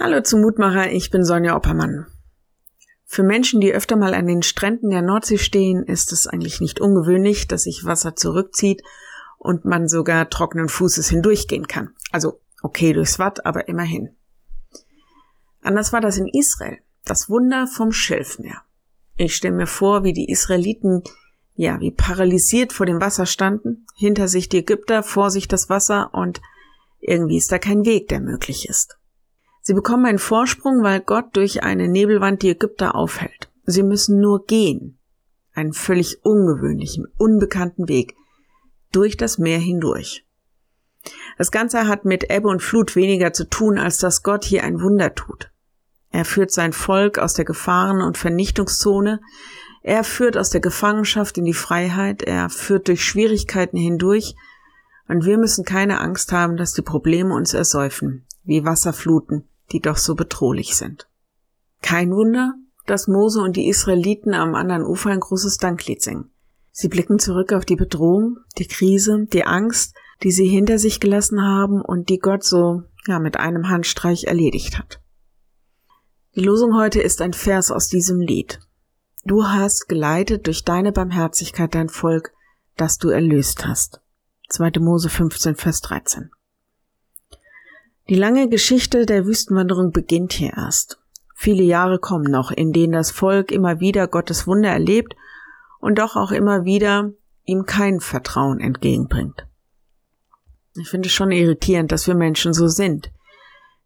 Hallo zum Mutmacher, ich bin Sonja Oppermann. Für Menschen, die öfter mal an den Stränden der Nordsee stehen, ist es eigentlich nicht ungewöhnlich, dass sich Wasser zurückzieht und man sogar trockenen Fußes hindurchgehen kann. Also okay durchs Watt, aber immerhin. Anders war das in Israel, das Wunder vom Schilfmeer. Ich stelle mir vor, wie die Israeliten ja wie paralysiert vor dem Wasser standen, hinter sich die Ägypter, vor sich das Wasser und irgendwie ist da kein Weg, der möglich ist. Sie bekommen einen Vorsprung, weil Gott durch eine Nebelwand die Ägypter aufhält. Sie müssen nur gehen. Einen völlig ungewöhnlichen, unbekannten Weg. Durch das Meer hindurch. Das Ganze hat mit Ebbe und Flut weniger zu tun, als dass Gott hier ein Wunder tut. Er führt sein Volk aus der Gefahren- und Vernichtungszone. Er führt aus der Gefangenschaft in die Freiheit. Er führt durch Schwierigkeiten hindurch. Und wir müssen keine Angst haben, dass die Probleme uns ersäufen, wie Wasserfluten die doch so bedrohlich sind. Kein Wunder, dass Mose und die Israeliten am anderen Ufer ein großes Danklied singen. Sie blicken zurück auf die Bedrohung, die Krise, die Angst, die sie hinter sich gelassen haben und die Gott so ja, mit einem Handstreich erledigt hat. Die Losung heute ist ein Vers aus diesem Lied. Du hast geleitet durch deine Barmherzigkeit dein Volk, das du erlöst hast. 2. Mose 15, Vers 13. Die lange Geschichte der Wüstenwanderung beginnt hier erst. Viele Jahre kommen noch, in denen das Volk immer wieder Gottes Wunder erlebt und doch auch immer wieder ihm kein Vertrauen entgegenbringt. Ich finde es schon irritierend, dass wir Menschen so sind.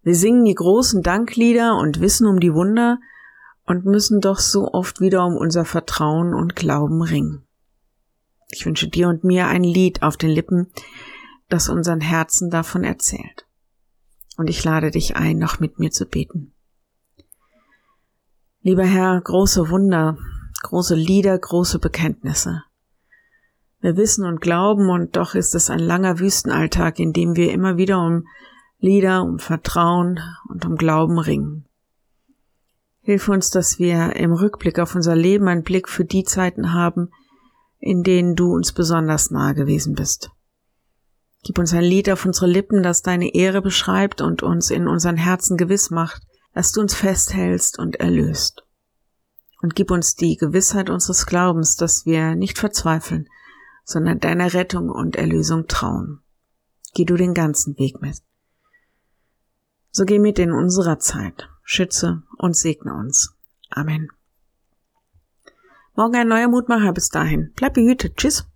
Wir singen die großen Danklieder und wissen um die Wunder und müssen doch so oft wieder um unser Vertrauen und Glauben ringen. Ich wünsche dir und mir ein Lied auf den Lippen, das unseren Herzen davon erzählt und ich lade dich ein, noch mit mir zu beten. Lieber Herr, große Wunder, große Lieder, große Bekenntnisse. Wir wissen und glauben, und doch ist es ein langer Wüstenalltag, in dem wir immer wieder um Lieder, um Vertrauen und um Glauben ringen. Hilf uns, dass wir im Rückblick auf unser Leben einen Blick für die Zeiten haben, in denen du uns besonders nahe gewesen bist. Gib uns ein Lied auf unsere Lippen, das deine Ehre beschreibt und uns in unseren Herzen gewiss macht, dass du uns festhältst und erlöst. Und gib uns die Gewissheit unseres Glaubens, dass wir nicht verzweifeln, sondern deiner Rettung und Erlösung trauen. Geh du den ganzen Weg mit. So geh mit in unserer Zeit, schütze und segne uns. Amen. Morgen ein neuer Mutmacher bis dahin. Bleib behütet. Tschüss.